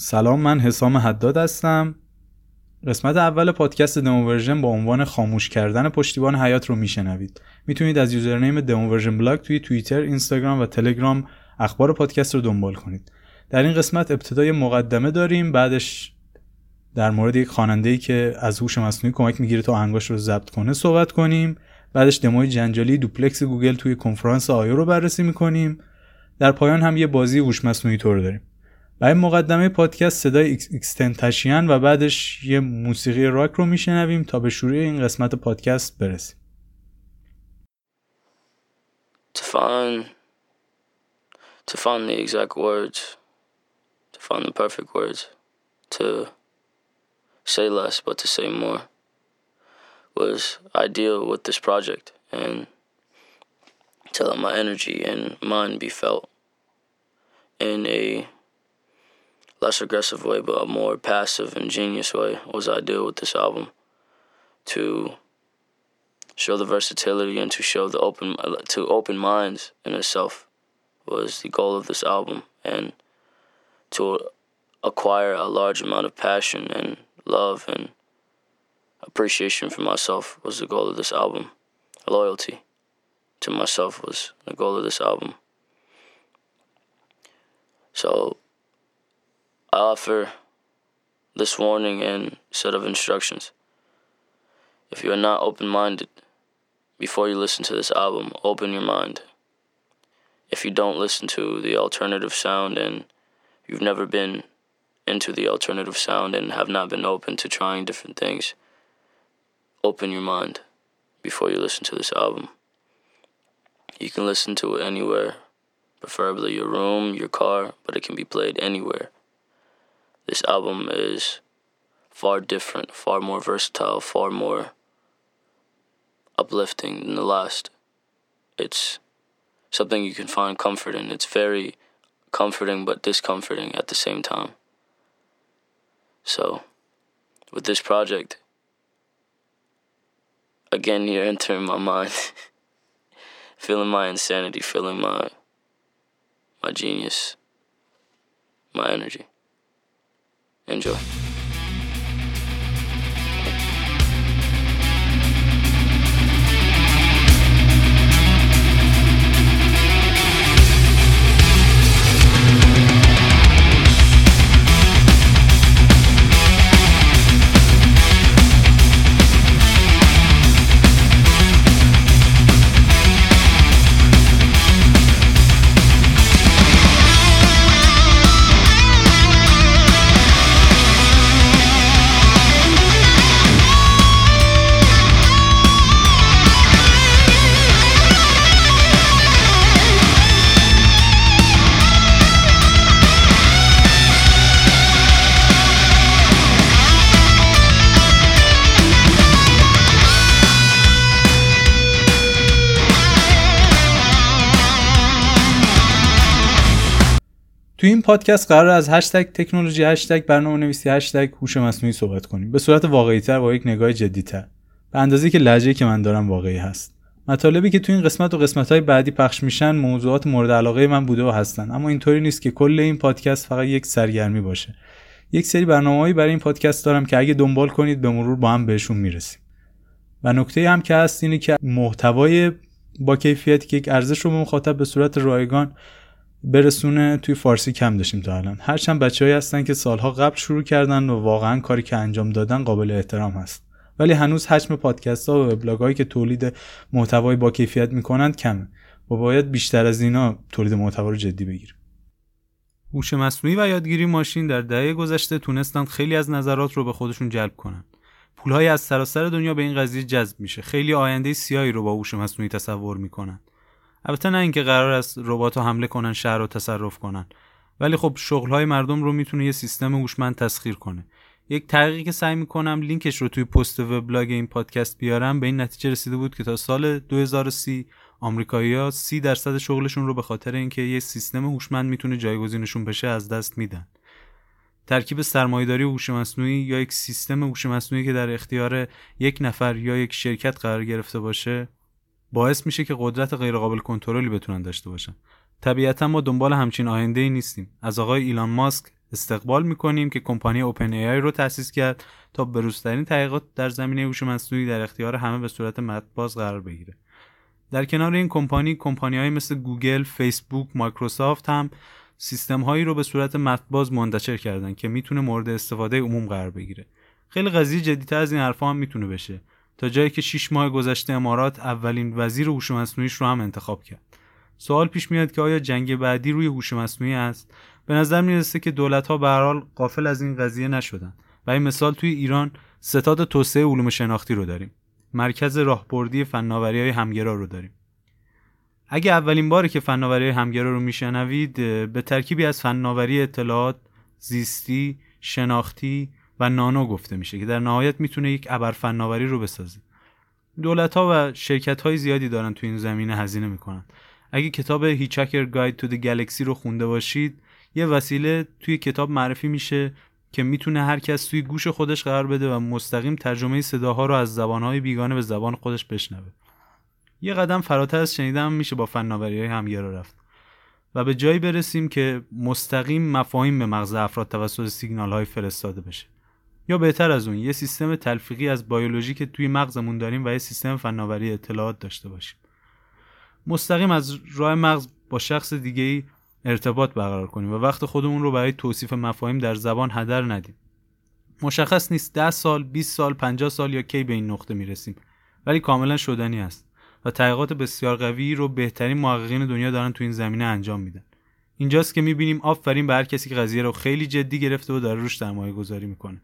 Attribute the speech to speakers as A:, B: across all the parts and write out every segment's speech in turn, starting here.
A: سلام من حسام حداد هستم. قسمت اول پادکست Demo Version با عنوان خاموش کردن پشتیبان حیات رو میشنوید. می‌تونید از username Demo Version Blog توی توییتر اینستاگرام و تلگرام اخبار پادکست رو دنبال کنید. در این قسمت ابتدا یه مقدمه داریم بعدش در مورد یک خواننده که از هوش مصنوعی کمک می‌گیره تا آهنگاش رو ضبط کنه صحبت کنیم. بعدش دموی جنجالی دوپلکس گوگل توی کنفرانس I/O رو بررسی می‌کنیم. در پایان هم یه بازی هوش مصنوعی طور داریم. برای مقدمه پادکست صدای اکستنتشیان و بعدش یه موسیقی راک رو میشنویم تا به شروع این قسمت پادکست برسیم
B: To find, to find the exact words, to find the perfect words, to say less but to say more was ideal with this project and to let my energy and mind be felt in a less aggressive way, but a more passive ingenious way was ideal with this album. To show the versatility and to show the open to open minds in itself was the goal of this album, and to acquire a large amount of passion and love and appreciation for myself was the goal of this album. Loyalty to myself was the goal of this album. So I offer this warning and set of instructions. If you are not open minded before you listen to this album, open your mind. If you don't listen to the alternative sound and you've never been into the alternative sound and have not been open to trying different things, open your mind before you listen to this album. You can listen to it anywhere, preferably your room, your car, but it can be played anywhere. This album is far different, far more versatile, far more uplifting than the last. It's something you can find comfort in. It's very comforting but discomforting at the same time. So, with this project, again, you're entering my mind, feeling my insanity, feeling my my genius, my energy. Enjoy.
A: تو این پادکست قرار از هشتگ تکنولوژی هشتگ برنامه نویسی هشتگ هوش مصنوعی صحبت کنیم. به صورت واقعی تر با یک نگاه جدی تر به اندازه که لحجه که من دارم واقعی هست. مطالبی که تو این قسمت و قسمت های بعدی پخش میشن موضوعات مورد علاقه من بوده و هستن. اما اینطوری نیست که کل این پادکست فقط یک سرگرمی باشه. یک سری برنامه‌ای برای این پادکست دارم که اگه دنبال کنید به مرور با هم بهشون می‌رسیم. و نکته هم که هست اینه که محتوای با کیفیتی که یک ارزش رو به مخاطب به صورت رایگان برسونه توی فارسی کم داشتیم تا الان. هرچند بچههایی هستن که سالها قبل شروع کردن و واقعا کاری که انجام دادن قابل احترام هست. ولی هنوز حجم پادکست ها و وبلاگ هایی که تولید محتوای با کیفیت می‌کنند کمه. و باید بیشتر از اینا تولید محتوا رو جدی بگیریم. هوش مصنوعی و یادگیری ماشین در دهه گذشته تونستند خیلی از نظرات رو به خودشون جلب کنن. پولهای از سراسر دنیا به این قضیه جذب میشه. خیلی آینده سیاهی رو با هوش مصنوعی تصور می‌کنن. البته نه اینکه قرار است ربات ها حمله کنن شهر رو تصرف کنن. ولی خب شغل های مردم رو می‌تونه یه سیستم هوشمند تسخیر کنه. یک تحقیقی که سعی می‌کنم لینکش رو توی پست وبلاگ این پادکست بیارم به این نتیجه رسیده بود که تا سال 2030 آمریکایی‌ها 30 درصد شغلشون رو به خاطر اینکه یه سیستم هوشمند می‌تونه جایگزینشون بشه از دست میدن. ترکیب سرمایه‌داری هوش مصنوعی یا یک سیستم هوش مصنوعی که در اختیار یک نفر یا یک شرکت قرار گرفته باشه باعث میشه که قدرت غیرقابل کنترلی بتونن داشته باشن. طبیعتا ما دنبال همچین آینده ای نیستیم. از آقای ایلان ماسک استقبال می‌کنیم که کمپانی OpenAI رو تأسیس کرد تا بروزترین تحقیقات در زمینه هوش مصنوعی در اختیار همه به صورت باز قرار بگیره. در کنار این کمپانی کمپانی های مثل گوگل، فیسبوک، مایکروسافت هم سیستم هایی رو به صورت باز منتشر کردن که می‌تونه مورد استفاده عموم قرار بگیره. خیلی قضیه جدیتر از این حرفا هم می‌تونه بشه. تا جایی که 6 ماه گذشته امارات اولین وزیر هوش مصنوعیش رو هم انتخاب کرد. سوال پیش میاد که آیا جنگ بعدی روی هوش مصنوعی است؟ به نظر می‌رسه که دولت ها به حال غافل از این قضیه نشدن. و این مثال توی ایران ستاد توسعه علوم شناختی رو داریم. مرکز راهبردی فناوری های همگرا رو داریم. اگه اولین باری که فناوری همگرا رو میشنوید به ترکیبی از فناوری اطلاعات زیستی شناختی و نانو گفته میشه که در نهایت می‌تونه یک ابر فناوری رو بسازه. دولت ها و شرکت های زیادی دارن تو این زمینه هزینه می‌کنن. اگه کتاب هیچکر گاید تو دی گلکسی رو خونده باشید یه وسیله توی کتاب معرفی میشه که می‌تونه هر کس توی گوش خودش قرار بده و مستقیم ترجمه صداها رو از زبانهای بیگانه به زبان خودش بشنوه. یه قدم فراتر از شنیدن میشه با فناوری های همگرا رفت. و به جایی برسیم که مستقیم مفاهیم به مغز افراد توسط سیگنال های فرستاده بشه. یا بهتر از اون یه سیستم تلفیقی از بیولوژی که توی مغزمون داریم و یه سیستم فناوری اطلاعات داشته باشیم. مستقیم از راه مغز با شخص دیگه ای ارتباط برقرار کنیم و وقت خودمون رو برای توصیف مفاهیم در زبان هدر ندیم. مشخص نیست 10 سال 20 سال 50 سال یا کی به این نقطه می‌رسیم. ولی کاملا شدنی است و تحقیقات بسیار قوی رو بهترین محققین دنیا دارن تو این زمینه انجام میدن. اینجاست که می‌بینیم آفرین به هر کسی که قضیه رو خیلی جدی گرفته و داره روش سرمایه گذاری می‌کنه.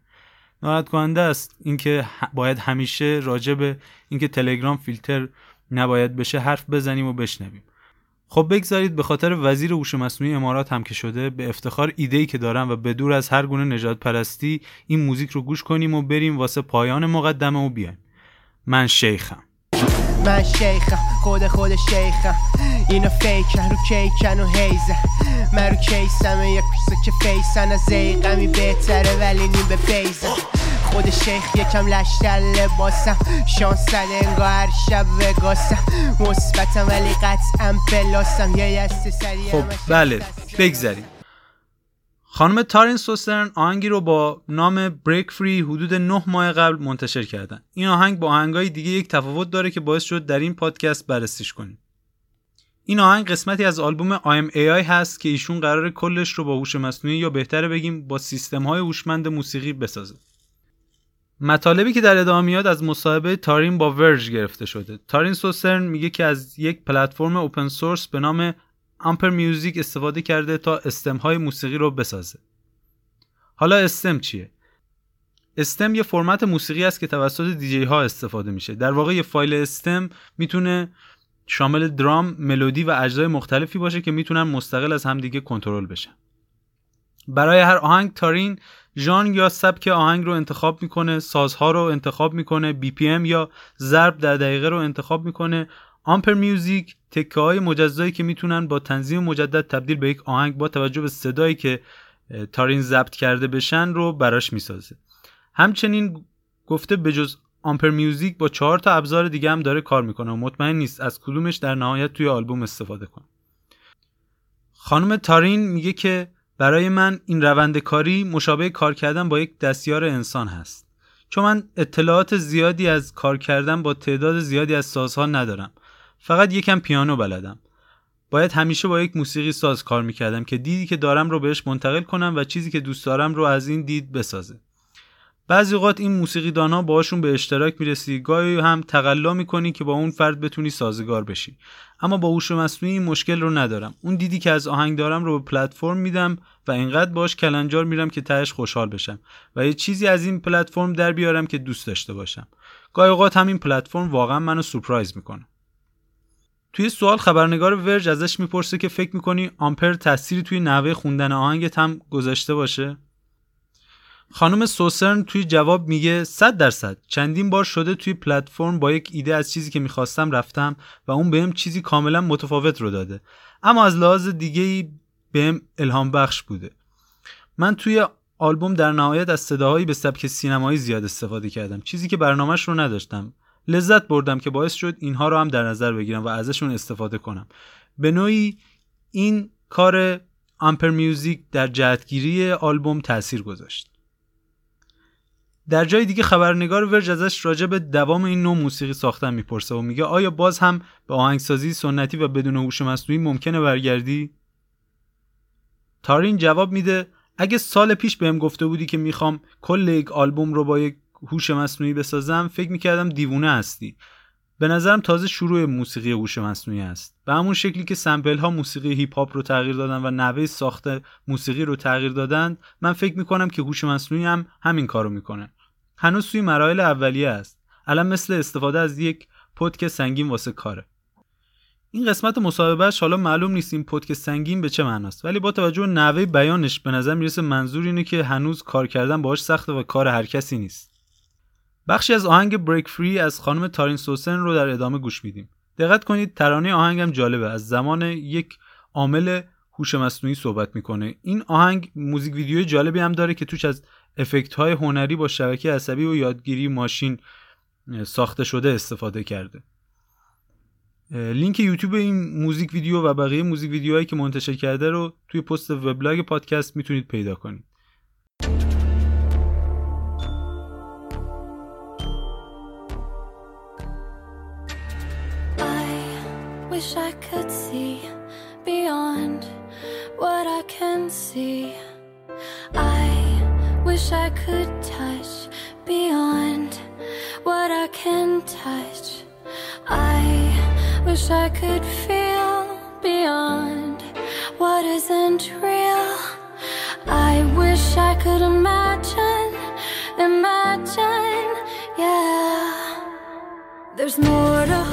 A: ناراحت کننده است. اینکه باید همیشه راجع به اینکه تلگرام فیلتر نباید بشه حرف بزنیم و بشنویم. خب بگذارید به خاطر وزیر هوش مصنوعی امارات هم که شده به افتخار ایده که دارم و به دور از هر گونه نجات پرستی این موزیک رو گوش کنیم و بریم واسه پایان مقدمه و بیایم. من شیخم.
C: من شیخم خود خود شیخم. اینا فیکن رو کیکن و هیزن من رو کیسم یک که فیسن از زیقمی بهتره ولی نیم به بیزن خود شیخ یکم لشتر لباسم. شانس انگار هر شب وگاسم مثبتم ولی قطعا پلاسم. یه یست سریع
A: خب بله. بگذاریم. خانم تارین سوسترن آهنگی رو با نام بریک فری حدود 9 ماه قبل منتشر کردن. این آهنگ با آهنگای دیگه یک تفاوت داره که باعث شد در این پادکست بررسیش کنیم. این آهنگ قسمتی از آلبوم IM AI هست که ایشون قرار کلش رو با هوش مصنوعی یا بهتره بگیم با سیستم های هوشمند موسیقی بسازه. مطالبی که در ادامه میاد از مصاحبه تارین با ورج گرفته شده. تارین سوسرن میگه که از یک پلتفرم اوپن سورس به نام امپر میوزیک استفاده کرده تا استم های موسیقی رو بسازه حالا استم چیه استم یه فرمت موسیقی است که توسط دیجی ها استفاده میشه در واقع یه فایل استم می‌تونه شامل درام، ملودی و اجزای مختلفی باشه که می‌تونن مستقل از همدیگه کنترل بشن. برای هر آهنگ تارین ژان یا سبک آهنگ رو انتخاب می‌کنه، سازها رو انتخاب می‌کنه، بی پی ام یا ضرب در دقیقه رو انتخاب می‌کنه. آمپر میوزیک تکه های مجزایی که می‌تونن با تنظیم مجدد تبدیل به یک آهنگ با توجه به صدایی که تارین ضبط کرده بشن رو براش می‌سازه. همچنین گفته بجز آمپر میوزیک با چهار تا ابزار دیگه هم داره کار می‌کنه و مطمئن نیست از کدومش در نهایت توی آلبوم استفاده کنه. خانم تارین میگه که برای من این روند کاری مشابه کار کردن با یک دستیار انسان هست. چون من اطلاعات زیادی از کار کردن با تعداد زیادی از سازها ندارم. فقط یکم پیانو بلدم. باید همیشه با یک موسیقی ساز کار می‌کردم که دیدی که دارم رو بهش منتقل کنم و چیزی که دوست دارم رو از این دید بسازه. بعضی اوقات این موسیقیدان ها باهاشون به اشتراک می‌رسی گاهی هم تقلا می‌کنی که با اون فرد بتونی سازگار بشی. اما با هوش مصنوعی این مشکل رو ندارم. اون دیدی که از آهنگ دارم رو به پلتفرم میدم و اینقدر باش کلنجار میرم که تهش خوشحال بشم و یه چیزی از این پلتفرم در بیارم که دوست داشته باشم. گاهی اوقات همین پلتفرم واقعا منو سورپرایز می‌کنه. توی سوال خبرنگار ورج ازش می‌پرسه که فکر می‌کنی آمپر تأثیری توی نحوه خوندن آهنگت هم گذاشته باشه؟ خانم سوسرن توی جواب میگه 100 درصد. چندین بار شده توی پلتفرم با یک ایده از چیزی که می‌خواستم رفتم و اون بهم چیزی کاملا متفاوت رو داده. اما از لحاظ دیگه ای بهم الهام بخش بوده. من توی آلبوم در نهایت از صداهایی به سبک سینمایی زیاد استفاده کردم. چیزی که برنامهش رو نداشتم. لذت بردم که باعث شد اینها رو هم در نظر بگیرم و ازشون استفاده کنم به نوعی این کار
D: آمپر میوزیک در جهتگیری آلبوم تاثیر گذاشت. در جای دیگه خبرنگار ورج ازش راجع به دوام این نوع موسیقی ساختن می‌پرسه و میگه آیا باز هم به آهنگسازی سنتی و بدون هوش مصنوعی ممکنه برگردی؟ تارین جواب میده اگه سال پیش بهم گفته بودی که می‌خوام کل یک آلبوم رو با یک هوش مصنوعی بسازم فکر می‌کردم دیوونه هستی به نظرم تازه شروع موسیقی هوش مصنوعی است. به همون شکلی که سمپل ها موسیقی هیپ هاپ رو تغییر دادن و نحوه ساخت موسیقی رو تغییر دادن من فکر می‌کنم که هوش مصنوعی هم همین کارو می‌کنه. هنوز توی مراحل اولیه است. الان مثل استفاده از یک پتک سنگین واسه کاره. این قسمت مصاحبهش حالا معلوم نیست این پتک سنگین به چه معناست ولی با توجه به نحوه بیانش به نظر می‌رسه منظور اینه که هنوز کار کردن باهاش سخته و کار هر کسی نیست. بخشی از آهنگ بریک فری از خانم تارین سوسن رو در ادامه گوش میدیم. دقت کنید ترانه آهنگم جالبه. از زمان یک عامل هوش مصنوعی صحبت می‌کنه. این آهنگ موزیک ویدیو جالبی هم داره که توش از افکت های هنری با شبکه عصبی و یادگیری ماشین ساخته شده استفاده کرده. لینک یوتیوب این موزیک ویدیو و بقیه موزیک ویدیوهایی که منتشر کرده رو توی پست وبلاگ پادکست می‌تونید پیدا کنید. See. I wish I could touch beyond what I can touch. I wish I could feel beyond what isn't real. I wish I could imagine, imagine, yeah. There's more to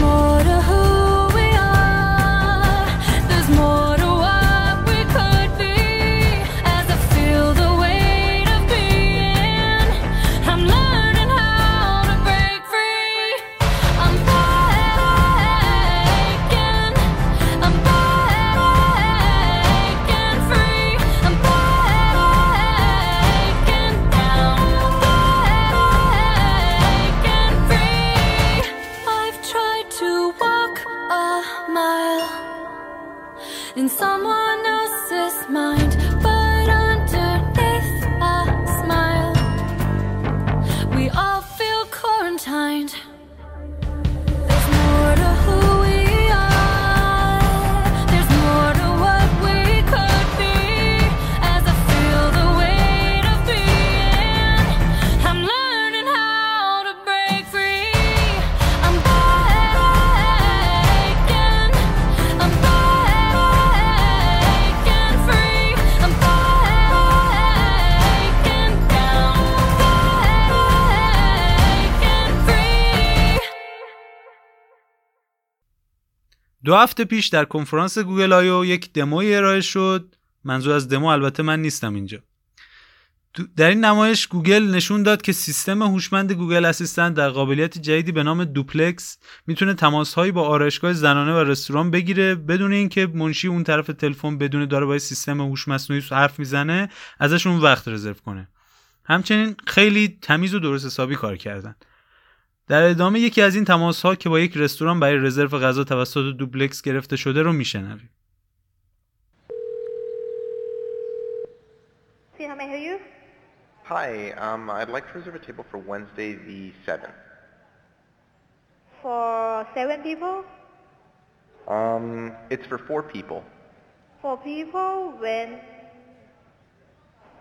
D: more to her. دو هفته پیش در کنفرانس Google I/O یک دموی ارائه شد. منظور از دمو البته من نیستم اینجا. در این نمایش گوگل نشون داد که سیستم هوشمند Google Assistant در قابلیت جدیدی به نام دوپلکس می‌تونه تماسهایی با آرایشگاه زنانه و رستوران بگیره بدون اینکه منشی اون طرف تلفن بدونه داره با سیستم هوش مصنوعی حرف می‌زنه ازشون وقت رزرو کنه. همچنین خیلی تمیز و درست حسابی کار کردن. در ادامه یکی از این تماس ها که با یک رستوران برای رزرو غذا توسط دوبلکس گرفته شده رو میشنویم.
E: Hi, um, I'd like to reserve a table for Wednesday the 7th.
F: For seven people?
E: Um, it's for four people.
F: For people, when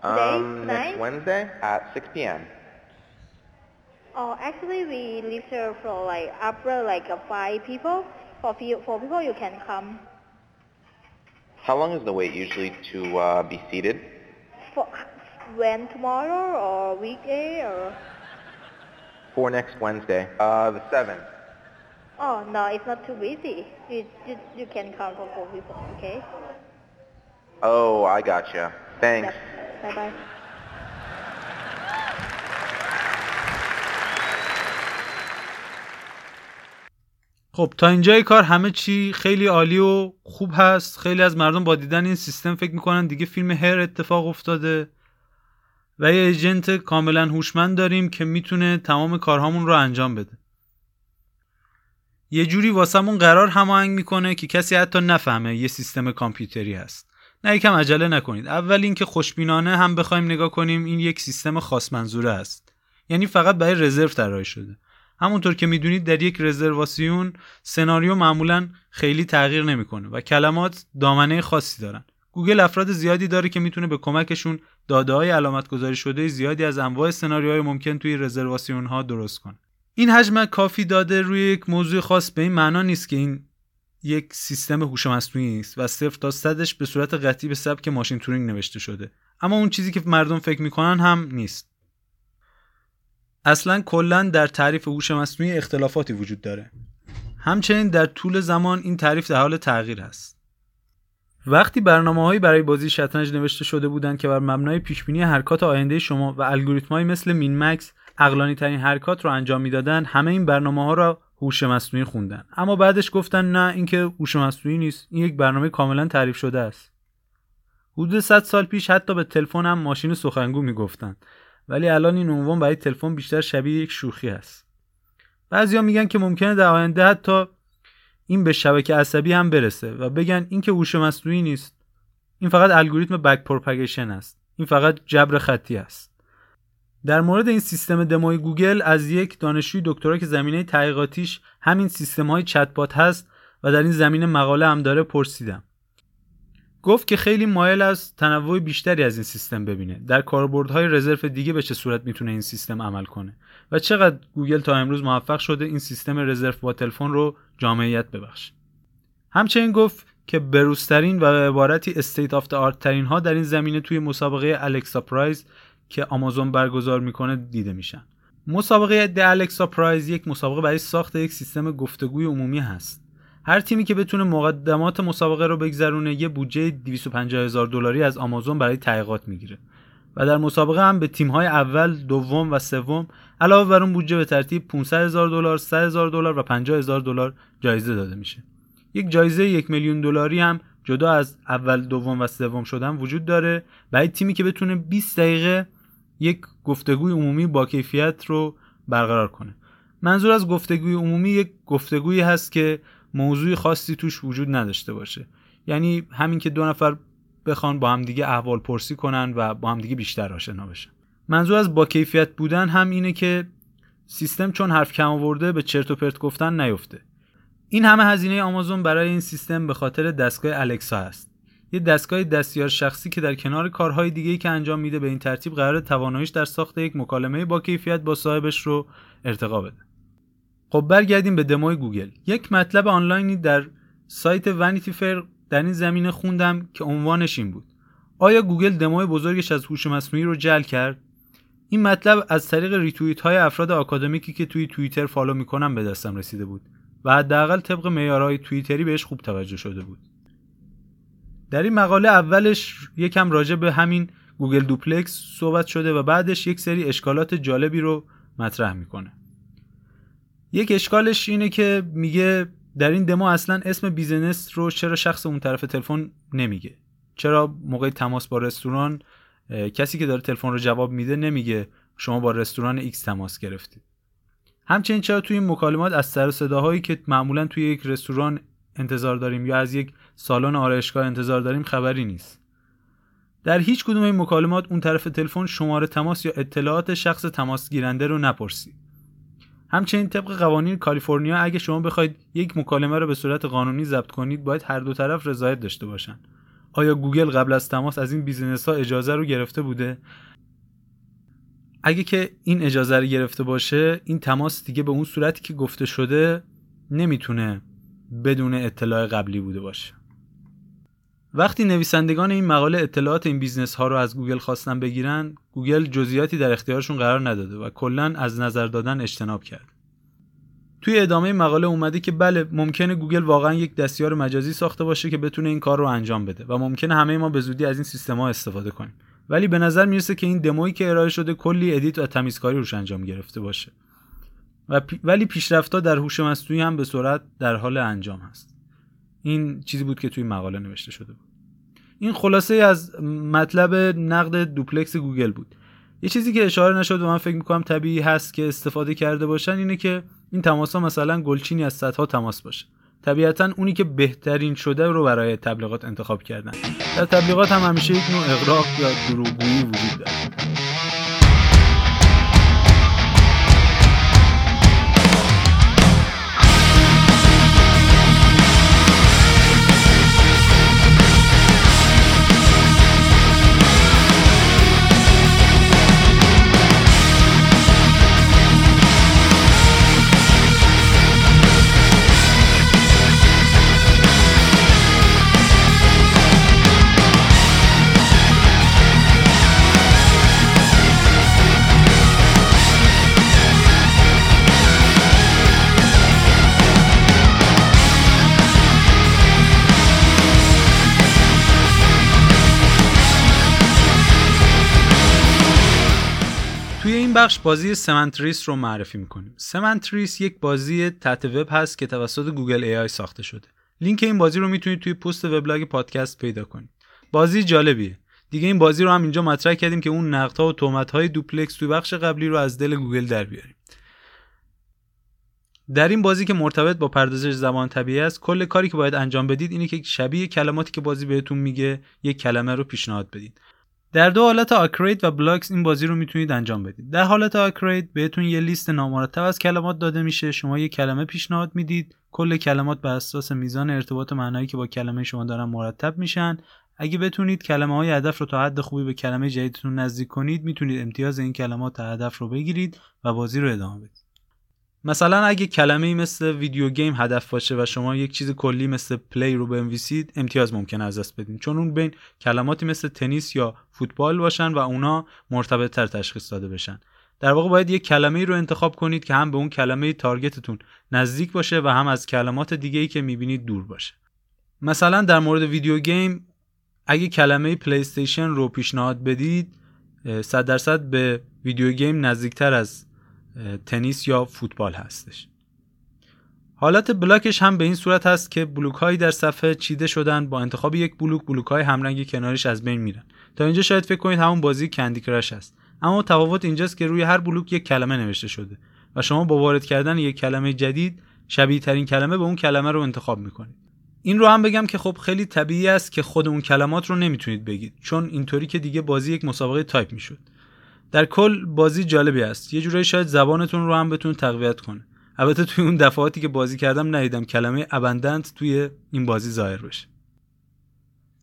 E: Um,
F: Today?
E: next? Wednesday at 6 p.m.
F: oh, actually we leave here for like after like uh, five people. For few, for people, you can come.
E: How long is the wait usually to uh, be seated?
F: For when tomorrow or weekday or
E: For next Wednesday, uh, the 7th.
F: oh no, it's not too busy. You you, you can come for four people. Okay.
E: Oh, I gotcha. Thanks.
F: Bye bye.
A: خب تا اینجای کار همه چی خیلی عالی و خوب هست. خیلی از مردم با دیدن این سیستم فکر می‌کنن دیگه فیلم هر اتفاق افتاده. و یه ایجنت کاملا هوشمند داریم که می‌تونه تمام کارهامون رو انجام بده. یه جوری واسمون قرار هماهنگ می‌کنه که کسی حتی نفهمه یه سیستم کامپیوتری هست. نه یکم عجله نکنید. اول اینکه خوشبینانه هم بخوایم نگاه کنیم این یک سیستم خاص منظوره است. یعنی فقط برای رزرو طراحی شده. همونطور که می‌دونید در یک رزرواسیون سناریو معمولا خیلی تغییر نمی‌کنه و کلمات دامنه خاصی دارن. گوگل افراد زیادی داره که می‌تونه به کمکشون داده های علامت گذاری شده زیادی از انواع سناریوهای ممکن توی رزرواسیون ها درست کنه. این حجم کافی داده روی یک موضوع خاص به این معنا نیست که این یک سیستم هوش مصنوعی است و صفر تا صدش به صورت قطعی به سبک ماشین تورینگ نوشته شده. اما اون چیزی که مردم فکر می‌کنن هم نیست. اصلا کلا در تعریف هوش مصنوعی اختلافاتی وجود داره. همچنین در طول زمان این تعریف در حال تغییر است وقتی برنامه‌هایی برای بازی شطرنج نوشته شده بودند که بر مبنای پیشبینی حرکات آینده شما و الگوریتم‌هایی مثل مین مکس عقلانی ترین حرکات رو انجام می‌دادن همه این برنامه ها را هوش مصنوعی خوندن. اما بعدش گفتن نه اینکه هوش مصنوعی نیست این یک برنامه کاملا تعریف شده است. حدود 100 سال پیش حتی به تلفن هم ماشین سخنگو می‌گفتن ولی الان این عنوان برای تلفن بیشتر شبیه یک شوخی است بعضیا میگن که ممکنه در آینده حتی این به شبکه عصبی هم برسه و بگن این که هوش مصنوعی نیست این فقط الگوریتم backpropagation است. این فقط جبر خطی است. در مورد این سیستم دموی گوگل از یک دانشجوی دکترا که زمینه تحقیقاتیش همین سیستم های چتبات هست و در این زمینه مقاله هم داره پرسیدم. گفت که خیلی مایله تنوع بیشتری از این سیستم ببینه. در کاربردهای رزرو دیگه به چه صورت می‌تونه این سیستم عمل کنه؟ و چقدر گوگل تا امروز موفق شده این سیستم رزرو با تلفن رو جامعیت ببخشه؟ همچنین گفت که بروزترین و به عبارتی state of the art ترین ها در این زمینه توی مسابقه Alexa Prize که آمازون برگزار می‌کنه دیده میشن. مسابقه the Alexa Prize یک مسابقه برای ساخت یک سیستم گفتگوی عمومی هست. هر تیمی که بتونه مقدمات مسابقه رو بگذرونه یه بودجه 250 هزار دلاری از آمازون برای تحقیقات می‌گیره و در مسابقه هم به تیم‌های اول، دوم و سوم علاوه بر اون بودجه به ترتیب 500 هزار دلار، 100 هزار دلار و 50 هزار دلار جایزه داده میشه. یک جایزه یک میلیون دلاری هم جدا از اول، دوم و سوم شدن وجود داره برای تیمی که بتونه 20 دقیقه یک گفتگوی عمومی با کیفیت رو برقرار کنه. منظور از گفتگوی عمومی یک گفتگویی هست که موضوع خاصی توش وجود نداشته باشه. یعنی همین که دو نفر بخوان با همدیگه احوال پرسی کنن و با همدیگه بیشتر آشنا بشن. منظور از با کیفیت بودن هم اینه که سیستم چون حرف کم آورده به چرت و پرت گفتن نیفته. این همه هزینه آمازون برای این سیستم به خاطر دستگاه الکسا است. یه دستگاه دستیار شخصی که در کنار کارهای دیگه که انجام میده به این ترتیب قرار تواناییش در ساخت یک مکالمه با کیفیت با صاحبش رو ارتقا بده. خب برگردیم به دموی گوگل. یک مطلب آنلاینی در سایت Vanity Fair در این زمینه خوندم که عنوانش این بود. آیا گوگل دموی بزرگش از هوش مصنوعی رو جعل کرد؟ این مطلب از طریق ریتوییت های افراد آکادمیکی که توی توییتر follow می‌کنم به دستم رسیده بود و حداقل طبق معیارهای توییتری بهش خوب توجه شده بود. در این مقاله اولش یکم راجع به همین Google Duplex صحبت شده و بعدش یک سری اشکالات جالبی رو مطرح می‌کنه. یک اشکالش اینه که میگه در این دمو اصلا اسم business رو چرا شخص اون طرف تلفن نمیگه؟ چرا موقع تماس با رستوران کسی که داره تلفن رو جواب میده نمیگه شما با رستوران X تماس گرفتید؟ همچنین چرا توی این مکالمات از سر و صداهایی که معمولا توی یک رستوران انتظار داریم یا از یک سالن آرایشگاه انتظار داریم خبری نیست. در هیچ کدوم این مکالمات اون طرف تلفن شماره تماس یا اطلاعات شخص تماس گیرنده رو نپرسید. همچنین طبق قوانین کالیفرنیا اگه شما بخواید یک مکالمه رو به صورت قانونی ضبط کنید باید هر دو طرف رضایت داشته باشن. آیا گوگل قبل از تماس از این business ها اجازه رو گرفته بوده؟ اگه که این اجازه رو گرفته باشه این تماس دیگه به اون صورتی که گفته شده نمی‌تونه بدون اطلاع قبلی بوده باشه. وقتی نویسندگان این مقاله اطلاعات این business ها رو از گوگل خواستن بگیرن گوگل جزئیاتی در اختیارشون قرار نداده و کلا از نظر دادن اجتناب کرد. توی ادامه مقاله اومده که بله ممکنه گوگل واقعا یک دستیار مجازی ساخته باشه که بتونه این کار رو انجام بده و ممکنه همه ما به زودی از این سیستم ها استفاده کنیم. ولی به نظر می‌رسه که این دمویی که ارائه شده کلی edit و تمیزکاری روش انجام گرفته باشه. و پی... ولی پیشرفت‌ها در هوش مصنوعی هم به سرعت در حال انجام هست. این چیزی بود که توی مقاله نوشته شده بود. این خلاصه از مطلب نقد دوپلکس گوگل بود. یه چیزی که اشاره نشد و من فکر می‌کنم طبیعی هست که استفاده کرده باشن اینه که این تماس ها مثلا گلچینی از صدها تماس باشه. طبیعتا اونی که بهترین شده رو برای تبلیغات انتخاب کردن. در تبلیغات هم همیشه یک نوع اغراق یا دروغگویی وجود داره. بخش بازی Semantris رو معرفی می‌کنیم. Semantris یک بازی تحت وب هست که توسط Google AI ساخته شده. لینک این بازی رو می‌تونید توی پست وبلاگ پادکست پیدا کنید. بازی جالبیه. دیگه این بازی رو هم اینجا مطرح کردیم که اون نقدها و تهمت‌های دوپلکس توی بخش قبلی رو از دل گوگل در بیاریم. در این بازی که مرتبط با پردازش زبان طبیعی است کل کاری که باید انجام بدید اینه که شبیه کلماتی که بازی بهتون میگه یک کلمه رو پیشنهاد بدید. در دو حالت آکرید و Blocks این بازی رو می‌تونید انجام بدید. در حالت آکرید بهتون یه لیست نامرتب از کلمات داده میشه. شما یه کلمه پیشنهاد می‌دید. کل کلمات بر اساس میزان ارتباط معنایی که با کلمه شما دارن مرتب میشن. اگه بتونید کلمه های هدف رو تا حد خوبی به کلمه جدیدتون نزدیک کنید می‌تونید امتیاز این کلمات تا هدف رو بگیرید و بازی رو ادامه بدید. مثلا اگه کلمه ای مثل video game هدف باشه و شما یک چیز کلی مثل play رو بنویسید امتیاز ممکنه از دست بدین. چون اون بین کلماتی مثل تنیس یا فوتبال باشن و اونا مرتبط تر تشخیص داده بشن. در واقع باید یک کلمه ای رو انتخاب کنید که هم به اون کلمه target تون نزدیک باشه و هم از کلمات دیگه ای که می‌بینید دور باشه. مثلا در مورد video game اگه کلمه play رو پیشنهاد بدید 100 درصد به video game نزدیکتر از تنیس یا فوتبال هستش. حالت Blocks هم به این صورت هست که بلوک هایی در صفحه چیده شدن با انتخاب یک بلوک بلوک های همرنگ کنارش از بین میرن. تا اینجا شاید فکر کنید همون بازی Candy Crush است اما تفاوت اینجاست که روی هر بلوک یک کلمه نوشته شده و شما با وارد کردن یک کلمه جدید شبیه ترین کلمه به اون کلمه رو انتخاب می‌کنید. این رو هم بگم که خب خیلی طبیعی است که خود اون کلمات رو نمی‌تونید بگید چون اینطوری که دیگه بازی یک مسابقه تایپ می‌شد. در کل بازی جالبی است. یه جورایی شاید زبانتون رو هم بتون تقویت کنه. البته توی اون دفعاتی که بازی کردم ندیدم کلمه abundant توی این بازی ظاهر بشه.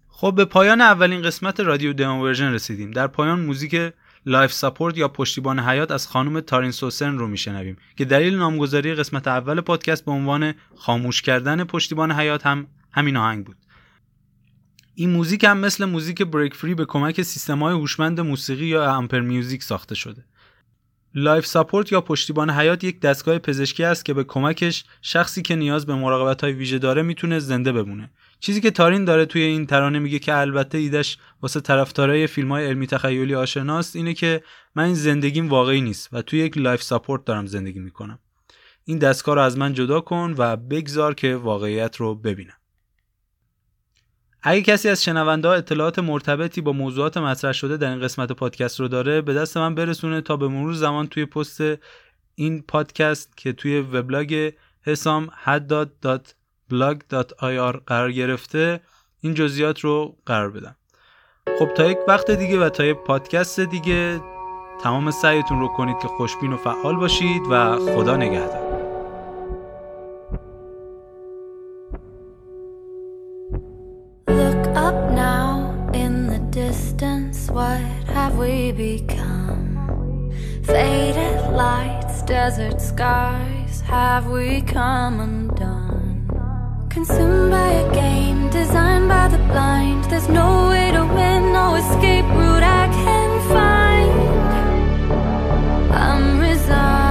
A: خب به پایان اولین قسمت رادیو demo version رسیدیم. در پایان موزیک life support یا پشتیبان حیات از خانم تارین ساترن رو میشنویم که دلیل نامگذاری قسمت اول پادکست به عنوان خاموش کردن پشتیبان حیات هم همین آهنگ بود. این موزیک هم مثل موزیک Break Free به کمک سیستم های هوشمند موسیقی یا Amper Music ساخته شده. life support یا پشتیبان حیات یک دستگاه پزشکی است که به کمکش شخصی که نیاز به مراقبت های ویژه داره می‌تونه زنده بمونه. چیزی که تارین داره توی این ترانه میگه که البته ایدش واسه طرفدارای فیلم های علمی تخیلی آشناست اینه که من این زندگیم واقعی نیست و توی یک life support دارم زندگی می‌کنم. این دستگاه رو از من جدا کن و بگذار که واقعیت رو ببینم. اگه کسی از شنونده ها اطلاعات مرتبطی با موضوعات مطرح شده در این قسمت پادکست رو داره به دست من برسونه تا به مرور زمان توی پست این پادکست که توی وبلاگ حسام haddad.blog.ir قرار گرفته این جزئیات رو قرار بدم. خب تا یک وقت دیگه و تا یک پادکست دیگه تمام سعیتون رو کنید که خوشبین و فعال باشید و خدا نگهدار.
D: We become? Faded lights, desert skies, have we come undone? Consumed by a game designed by the blind. There's no way to win, no escape route I can find. I'm resigned.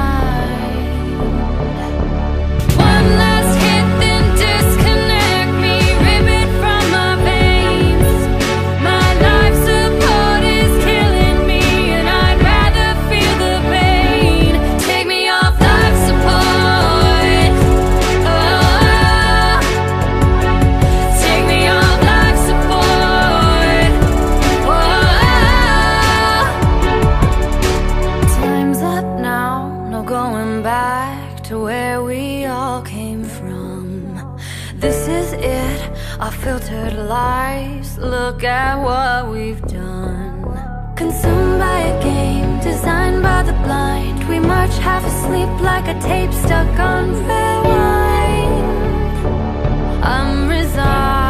D: Filtered lives. Look at what we've done. Consumed by a game designed by the blind. We march half asleep like a tape stuck on rewind. I'm resigned.